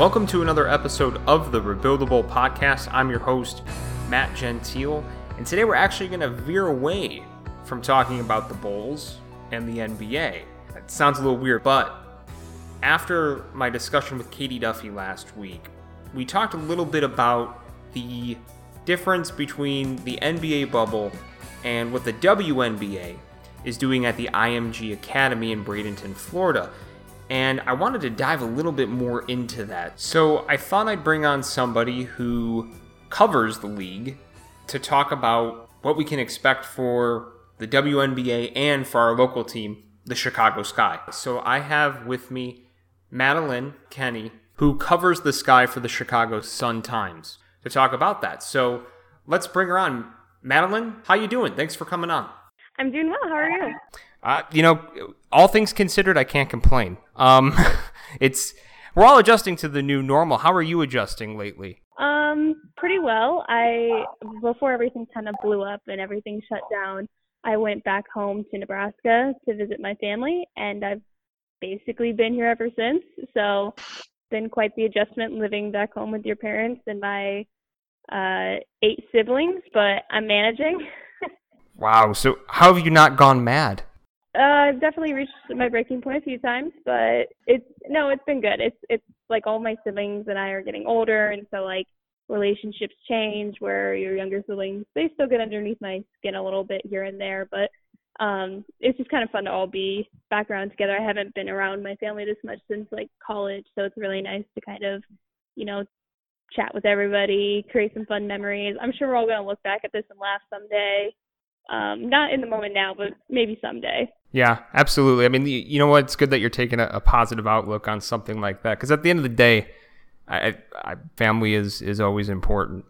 Welcome to another episode of the Rebuildable Podcast. I'm your host, Matt Gentile, and today we're actually going to veer away from talking about the Bulls and the NBA. It sounds a little weird, but after my discussion with Katie Duffy last week, we talked a little bit about the difference between the NBA bubble and what the WNBA is doing at the IMG Academy in Bradenton, Florida and I wanted to dive a little bit more into that. So I thought I'd bring on somebody who covers the league to talk about what we can expect for the WNBA and for our local team, the Chicago Sky. So I have with me Madeline Kenney, who covers the Sky for the Chicago Sun Times, to talk about that. So let's bring her on. Madeline, how you doing? Thanks for coming on. I'm doing well. How are you? Uh, you know, all things considered, I can't complain. Um, it's we're all adjusting to the new normal. How are you adjusting lately? Um, pretty well. I before everything kind of blew up and everything shut down, I went back home to Nebraska to visit my family, and I've basically been here ever since. So, been quite the adjustment living back home with your parents and my uh, eight siblings, but I'm managing. wow. So, how have you not gone mad? Uh, I've definitely reached my breaking point a few times, but it's no, it's been good. It's it's like all my siblings and I are getting older, and so like relationships change where your younger siblings they still get underneath my skin a little bit here and there, but um, it's just kind of fun to all be back around together. I haven't been around my family this much since like college, so it's really nice to kind of, you know, chat with everybody, create some fun memories. I'm sure we're all gonna look back at this and laugh someday. Um, not in the moment now, but maybe someday. Yeah, absolutely. I mean, you know what? It's good that you're taking a, a positive outlook on something like that because at the end of the day, I, I, family is is always important.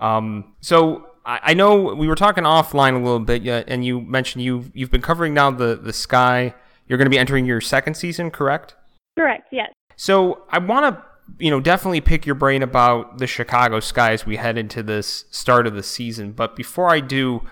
Um, so I, I, know we were talking offline a little bit, yeah, and you mentioned you've you've been covering now the the sky. You're going to be entering your second season, correct? Correct. Yes. So I want to you know definitely pick your brain about the Chicago Sky as we head into this start of the season. But before I do,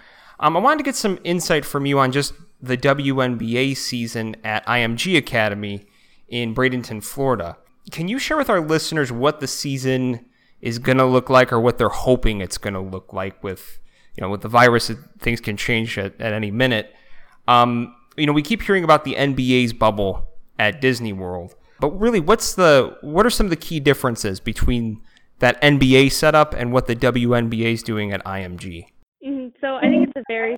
um, I wanted to get some insight from you on just the WNBA season at IMG Academy in Bradenton, Florida. Can you share with our listeners what the season is going to look like or what they're hoping it's going to look like with you know with the virus things can change at, at any minute um, you know we keep hearing about the nba's bubble at disney world but really what's the what are some of the key differences between that nba setup and what the WNBA is doing at img mm-hmm. so i think it's a very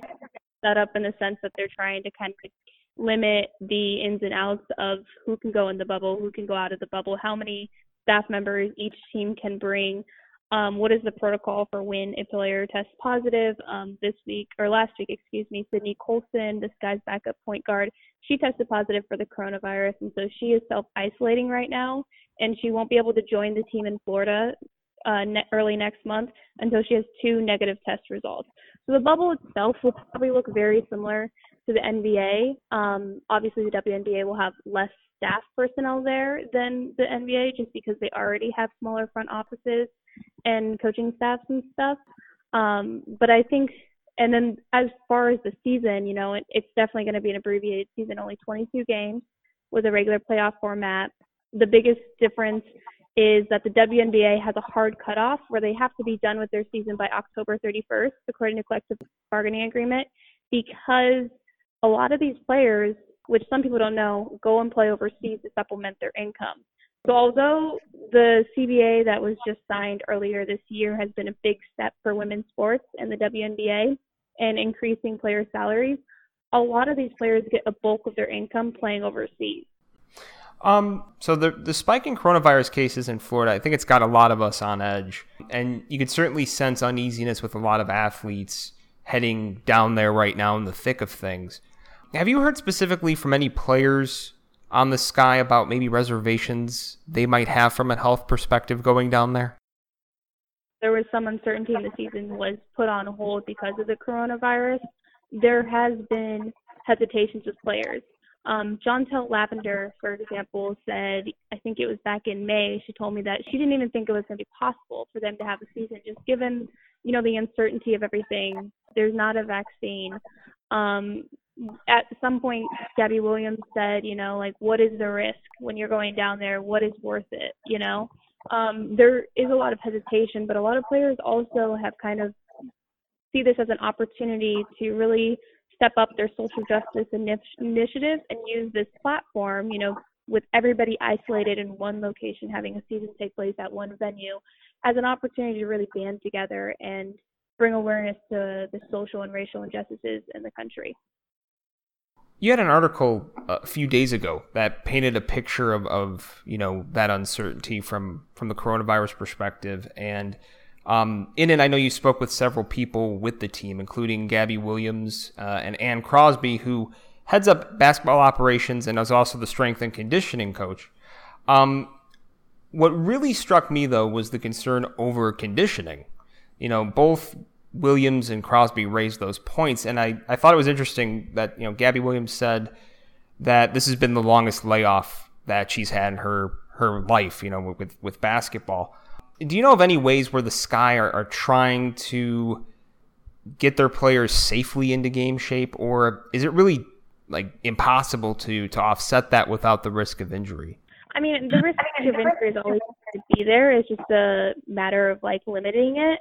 set up in the sense that they're trying to kind of limit the ins and outs of who can go in the bubble, who can go out of the bubble, how many staff members each team can bring. Um, what is the protocol for when a player tests positive? Um, this week or last week, excuse me, Sydney Colson, the Sky's backup point guard, she tested positive for the coronavirus, and so she is self isolating right now, and she won't be able to join the team in Florida uh, ne- early next month until she has two negative test results. So the bubble itself will probably look very similar to the NBA. Um, obviously, the WNBA will have less staff personnel there than the NBA just because they already have smaller front offices and coaching staffs and stuff. Um, but I think, and then as far as the season, you know, it, it's definitely going to be an abbreviated season, only 22 games with a regular playoff format. The biggest difference is that the WNBA has a hard cutoff where they have to be done with their season by October 31st, according to collective bargaining agreement, because a lot of these players, which some people don't know, go and play overseas to supplement their income. So although the CBA that was just signed earlier this year has been a big step for women's sports and the WNBA and increasing player salaries, a lot of these players get a bulk of their income playing overseas. Um, so the the spike in coronavirus cases in Florida, I think it's got a lot of us on edge, and you could certainly sense uneasiness with a lot of athletes heading down there right now in the thick of things. Have you heard specifically from any players on the sky about maybe reservations they might have from a health perspective going down there? There was some uncertainty in the season was put on hold because of the coronavirus. There has been hesitations with players. Um, Jantel Lavender, for example, said, I think it was back in May, she told me that she didn't even think it was going to be possible for them to have a season, just given, you know, the uncertainty of everything. There's not a vaccine. Um, at some point, Gabby Williams said, you know, like, what is the risk when you're going down there? What is worth it, you know? um, there is a lot of hesitation, but a lot of players also have kind of see this as an opportunity to really step up their social justice initiative and use this platform, you know, with everybody isolated in one location, having a season take place at one venue, as an opportunity to really band together and bring awareness to the social and racial injustices in the country. You had an article a few days ago that painted a picture of, of you know that uncertainty from from the coronavirus perspective, and um, in it, I know you spoke with several people with the team, including Gabby Williams uh, and Ann Crosby, who heads up basketball operations and is also the strength and conditioning coach. Um, what really struck me though was the concern over conditioning. You know, both Williams and Crosby raised those points, and I, I thought it was interesting that you know Gabby Williams said that this has been the longest layoff that she's had in her her life. You know, with with basketball. Do you know of any ways where the Sky are, are trying to get their players safely into game shape, or is it really like impossible to to offset that without the risk of injury? I mean, the risk of injury is always going to be there. It's just a matter of like limiting it.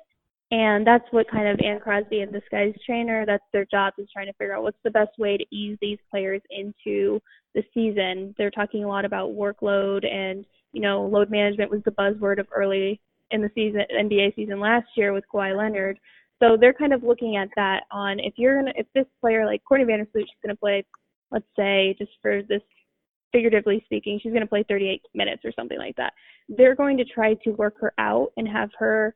And that's what kind of Ann Crosby and the Sky's trainer, that's their job is trying to figure out what's the best way to ease these players into the season. They're talking a lot about workload and, you know, load management was the buzzword of early in the season NBA season last year with Kawhi Leonard. So they're kind of looking at that on if you're gonna if this player like Courtney Vandersloot is gonna play, let's say just for this figuratively speaking, she's gonna play 38 minutes or something like that. They're going to try to work her out and have her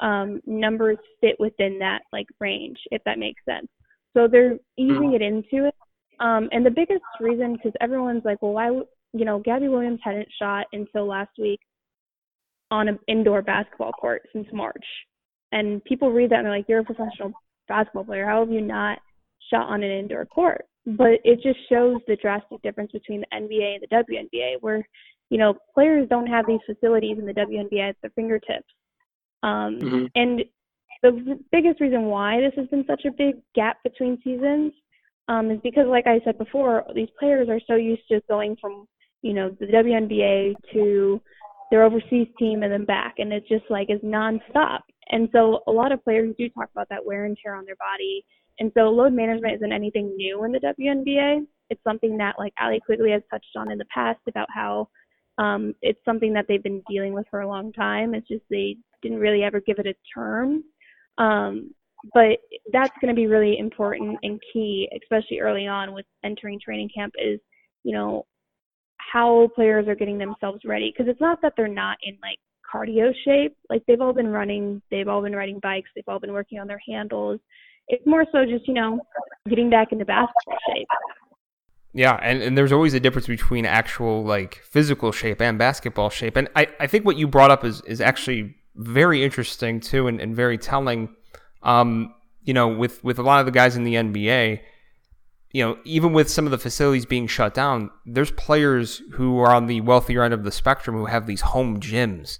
um, numbers fit within that like range, if that makes sense. So they're easing it into it. Um, and the biggest reason, because everyone's like, well, why, you know, Gabby Williams hadn't shot until last week on an indoor basketball court since March. And people read that and they're like, you're a professional basketball player. How have you not shot on an indoor court? But it just shows the drastic difference between the NBA and the WNBA, where, you know, players don't have these facilities in the WNBA at their fingertips. Um, mm-hmm. And the biggest reason why this has been such a big gap between seasons um, is because, like I said before, these players are so used to going from, you know, the WNBA to their overseas team and then back, and it's just like is nonstop. And so a lot of players do talk about that wear and tear on their body. And so load management isn't anything new in the WNBA. It's something that like Allie Quigley has touched on in the past about how um, it's something that they've been dealing with for a long time. It's just they didn't really ever give it a term. Um, but that's going to be really important and key, especially early on with entering training camp, is, you know, how players are getting themselves ready. Because it's not that they're not in like cardio shape. Like they've all been running, they've all been riding bikes, they've all been working on their handles. It's more so just, you know, getting back into basketball shape. Yeah, and, and there's always a difference between actual like physical shape and basketball shape. And I, I think what you brought up is is actually very interesting too and, and very telling. Um, you know, with with a lot of the guys in the NBA, you know, even with some of the facilities being shut down, there's players who are on the wealthier end of the spectrum who have these home gyms.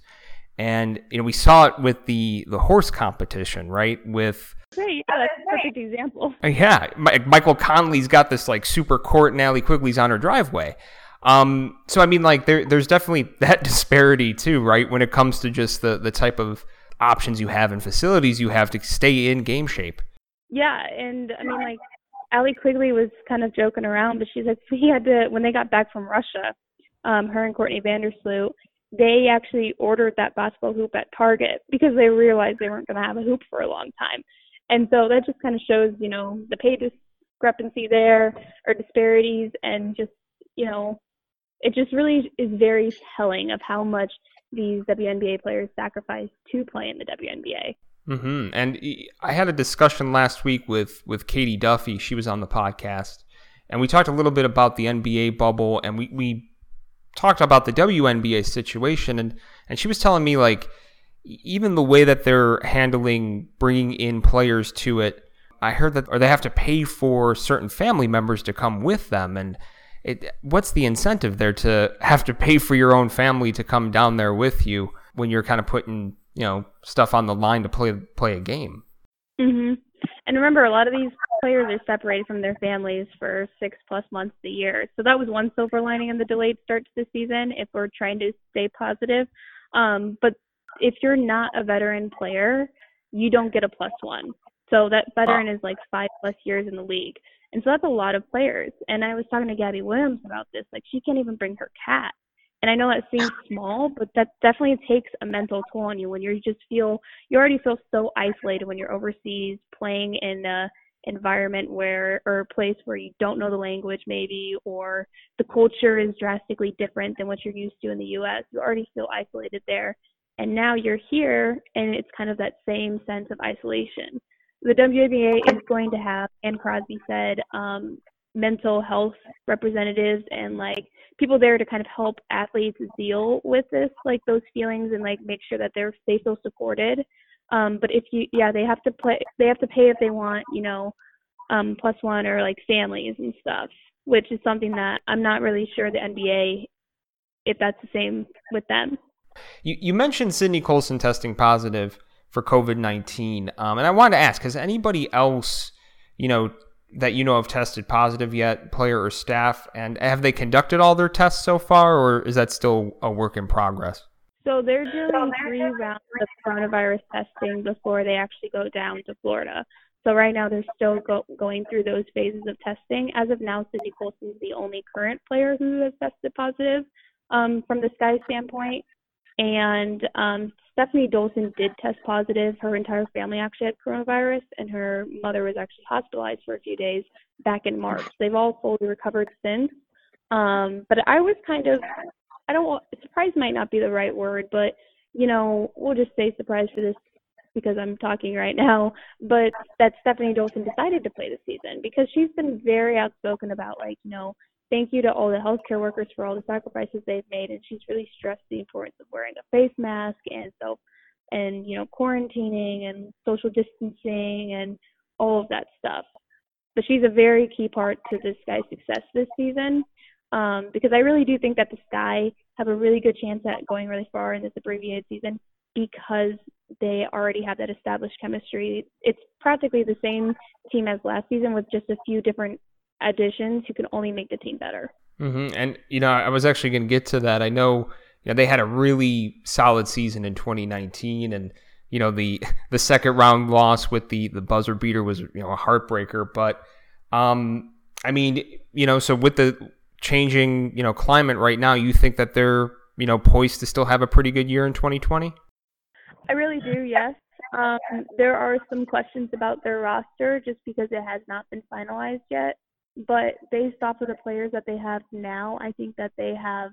And you know, we saw it with the the horse competition, right? With yeah, that's a perfect example. Yeah, Michael Conley's got this like super court, and Allie Quigley's on her driveway. Um, so I mean, like there, there's definitely that disparity too, right? When it comes to just the the type of options you have and facilities you have to stay in game shape. Yeah, and I mean, like Allie Quigley was kind of joking around, but she's like, we had to when they got back from Russia, um, her and Courtney Vandersloot, they actually ordered that basketball hoop at Target because they realized they weren't going to have a hoop for a long time, and so that just kind of shows, you know, the pay discrepancy there or disparities, and just you know it just really is very telling of how much these WNBA players sacrifice to play in the WNBA. Mm-hmm. And I had a discussion last week with with Katie Duffy. She was on the podcast, and we talked a little bit about the NBA bubble, and we we talked about the WNBA situation, and and she was telling me like even the way that they're handling bringing in players to it. I heard that, or they have to pay for certain family members to come with them, and it, what's the incentive there to have to pay for your own family to come down there with you when you're kind of putting you know stuff on the line to play play a game? Mhm. And remember, a lot of these players are separated from their families for six plus months a year. So that was one silver lining in the delayed start to the season. If we're trying to stay positive, Um, but if you're not a veteran player, you don't get a plus one. So that veteran is like five plus years in the league. And so that's a lot of players. And I was talking to Gabby Williams about this. Like she can't even bring her cat. And I know that seems small, but that definitely takes a mental toll on you when you just feel you already feel so isolated when you're overseas playing in a environment where or a place where you don't know the language maybe or the culture is drastically different than what you're used to in the US. You already feel isolated there. And now you're here and it's kind of that same sense of isolation the WNBA is going to have, and Crosby said, um, mental health representatives and like people there to kind of help athletes deal with this, like those feelings, and like make sure that they're they feel supported. Um, but if you, yeah, they have to play, they have to pay if they want, you know, um, plus one or like families and stuff, which is something that I'm not really sure the NBA if that's the same with them. You you mentioned Sydney Colson testing positive for COVID 19. Um, and I wanted to ask has anybody else, you know, that you know have tested positive yet, player or staff? And have they conducted all their tests so far, or is that still a work in progress? So they're doing three rounds of coronavirus testing before they actually go down to Florida. So right now they're still go- going through those phases of testing. As of now, Sydney Colson is the only current player who has tested positive um, from the Sky standpoint. And um, Stefanie Dolson did test positive. Her entire family actually had coronavirus, and her mother was actually hospitalized for a few days back in March. They've all fully recovered since. Um, but I was kind of, I don't want, surprised might not be the right word, but, you know, we'll just say surprised for this because I'm talking right now, but that Stefanie Dolson decided to play the season because she's been very outspoken about, like, you know, thank you to all the healthcare workers for all the sacrifices they've made and she's really stressed the importance of wearing a face mask and so and you know quarantining and social distancing and all of that stuff but she's a very key part to the Sky's success this season um, because I really do think that the Sky have a really good chance at going really far in this abbreviated season because they already have that established chemistry. It's practically the same team as last season with just a few different additions who can only make the team better. Mm-hmm. And you know, I was actually going to get to that. I know, you know, they had a really solid season in 2019, and you know, the the second round loss with the the buzzer beater was you know a heartbreaker. But um, I mean, you know, so with the changing you know climate right now, you think that they're you know poised to still have a pretty good year in 2020? I really do. Yes. Um, there are some questions about their roster just because it has not been finalized yet. But based off of the players that they have now, I think that they have,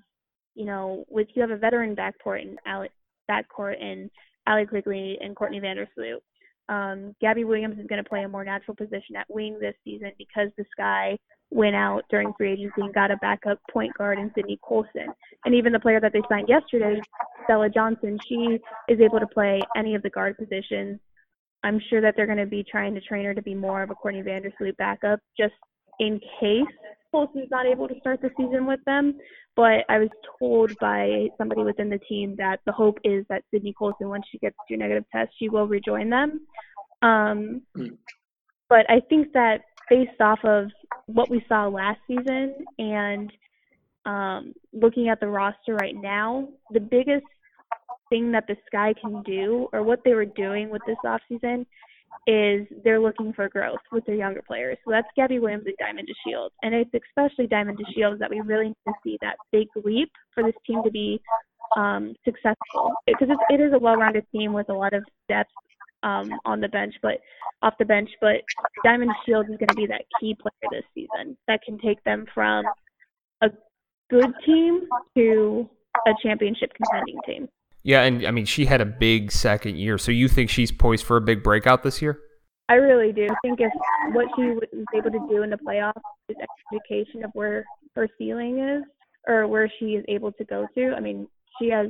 you know, with you have a veteran backcourt and Allie, backcourt and Allie Quigley and Courtney Vandersloot. Um, Gabby Williams is going to play a more natural position at wing this season because the Sky went out during free agency and got a backup point guard in Sydney Colson. And even the player that they signed yesterday, Stella Johnson, she is able to play any of the guard positions. I'm sure that they're going to be trying to train her to be more of a Courtney Vandersloot backup just in case Colson's not able to start the season with them. But I was told by somebody within the team that the hope is that Sydney Colson, once she gets two negative tests, she will rejoin them. Um, but I think that based off of what we saw last season and um, looking at the roster right now, the biggest thing that the Sky can do, or what they were doing with this offseason, is they're looking for growth with their younger players. So that's Gabby Williams and Diamond DeShields. And it's especially Diamond DeShields that we really need to see that big leap for this team to be um, successful. Because it, it is a well-rounded team with a lot of depth um, on the bench, but off the bench. But Diamond DeShields is going to be that key player this season that can take them from a good team to a championship contending team. Yeah, and I mean she had a big second year. So you think she's poised for a big breakout this year? I really do. I think if what she was able to do in the playoffs is education of where her ceiling is or where she is able to go to. I mean, she has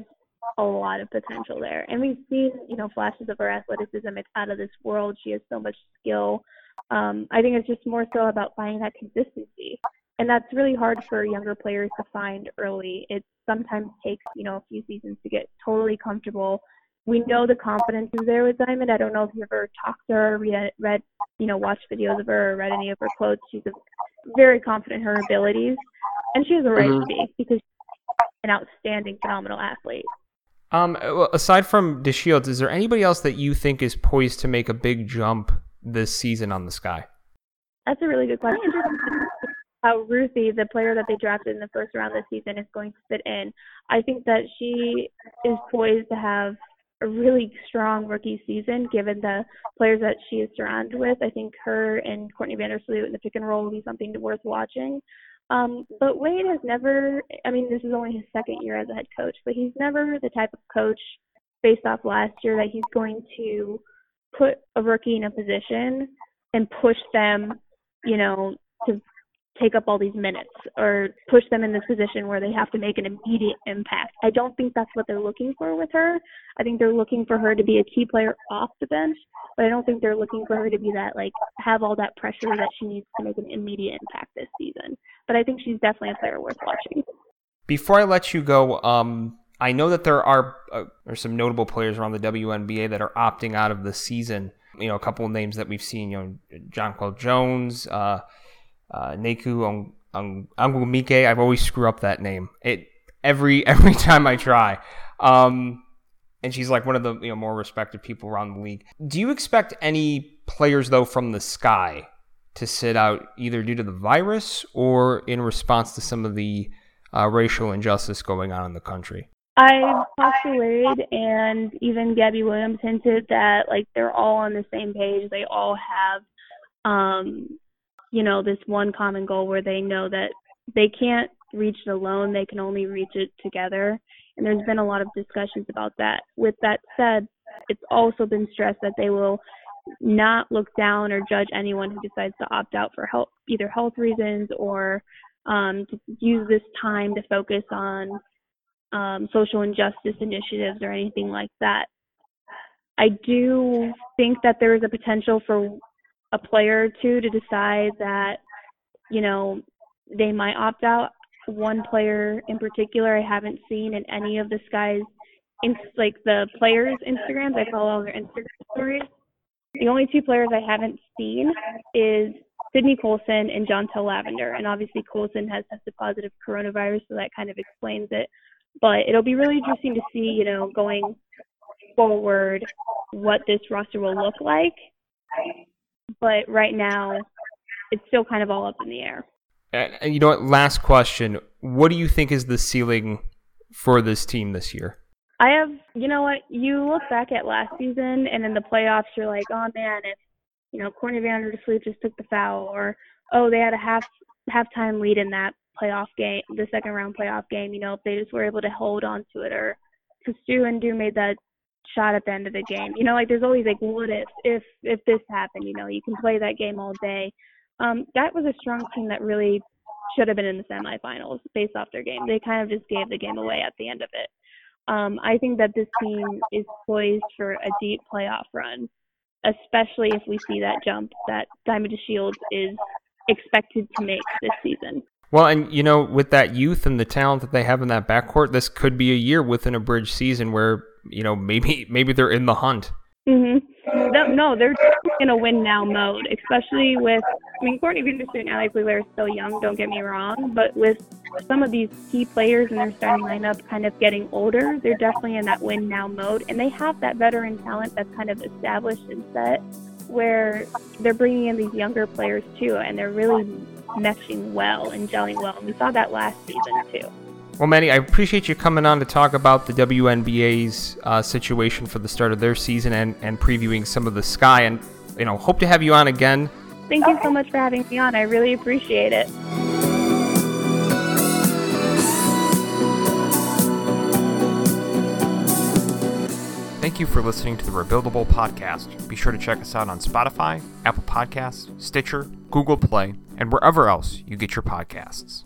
a lot of potential there. And we've seen, you know, flashes of her athleticism. It's out of this world. She has so much skill. Um, I think it's just more so about finding that consistency and that's really hard for younger players to find early. It sometimes takes, you know, a few seasons to get totally comfortable. We know the confidence is there with Diamond. I don't know if you ever talked to her, read, read you know, watched videos of her, or read any of her quotes. She's a, very confident in her abilities, and she has a right mm-hmm. to be because she's an outstanding, phenomenal athlete. Um, aside from DeShields, is there anybody else that you think is poised to make a big jump this season on the sky? That's a really good question. How Ruthy, the player that they drafted in the first round this season, is going to fit in. I think that she is poised to have a really strong rookie season given the players that she is surrounded with. I think her and Courtney Vandersloot in the pick and roll will be something worth watching. Um, but Wade has never, I mean, this is only his second year as a head coach, but he's never the type of coach based off last year that he's going to put a rookie in a position and push them, you know, to take up all these minutes or push them in this position where they have to make an immediate impact. I don't think that's what they're looking for with her. I think they're looking for her to be a key player off the bench, but I don't think they're looking for her to be that like have all that pressure that she needs to make an immediate impact this season. But I think she's definitely a player worth watching. Before I let you go, um I know that there are uh, are some notable players around the WNBA that are opting out of the season. You know, a couple of names that we've seen. You know, Jonquel Jones, uh, uh, Nneka Ogwumike. I've always screw up that name. It every every time I try. Um, and she's like one of the you know more respected people around the league. Do you expect any players though from the sky to sit out either due to the virus or in response to some of the uh, racial injustice going on in the country? I've talked to Wade and even Gabby Williams hinted that like they're all on the same page. They all have um you know, this one common goal where they know that they can't reach it alone, they can only reach it together. And there's been a lot of discussions about that. With that said, it's also been stressed that they will not look down or judge anyone who decides to opt out for health, either health reasons or um, to use this time to focus on um, social injustice initiatives or anything like that. I do think that there is a potential for a player or two to decide that, you know, they might opt out. One player in particular I haven't seen in any of the Sky's in like the players' Instagrams. I follow all their Instagram stories. The only two players I haven't seen is Sydney Colson and Jantel Lavender. And obviously Colson has tested positive coronavirus, so that kind of explains it. But it'll be really interesting to see, you know, going forward what this roster will look like but right now it's still kind of all up in the air. And you know what? Last question: What do you think is the ceiling for this team this year? I have, you know what? You look back at last season, and in the playoffs, you're like, oh man, if you know Courtney Vandersloot just took the foul, or oh they had a half halftime lead in that playoff game, the second round playoff game. You know, if they just were able to hold on to it, or because Stu and Do made that shot at the end of the game. You know, like there's always like what if if if this happened, you know, you can play that game all day. Um, that was a strong team that really should have been in the semifinals based off their game. They kind of just gave the game away at the end of it. Um, I think that this team is poised for a deep playoff run, especially if we see that jump that Diamond Shields is expected to make this season. Well, and you know, with that youth and the talent that they have in that backcourt, this could be a year within a bridge season where you know maybe maybe they're in the hunt. Mhm. No, they're in a win now mode, especially with. I mean, Courtney Vandersloot and Allie Fleur are still young. Don't get me wrong, but with some of these key players in their starting lineup kind of getting older, they're definitely in that win now mode, and they have that veteran talent that's kind of established and set, where they're bringing in these younger players too, and they're really meshing well and gelling well. And we saw that last season too. Well, Manny, I appreciate you coming on to talk about the WNBA's uh, situation for the start of their season and, and previewing some of the sky. And, you know, hope to have you on again. Thank you so much for having me on. I really appreciate it. Thank you for listening to the Rebuildable Podcast. Be sure to check us out on Spotify, Apple Podcasts, Stitcher, Google Play, and wherever else you get your podcasts.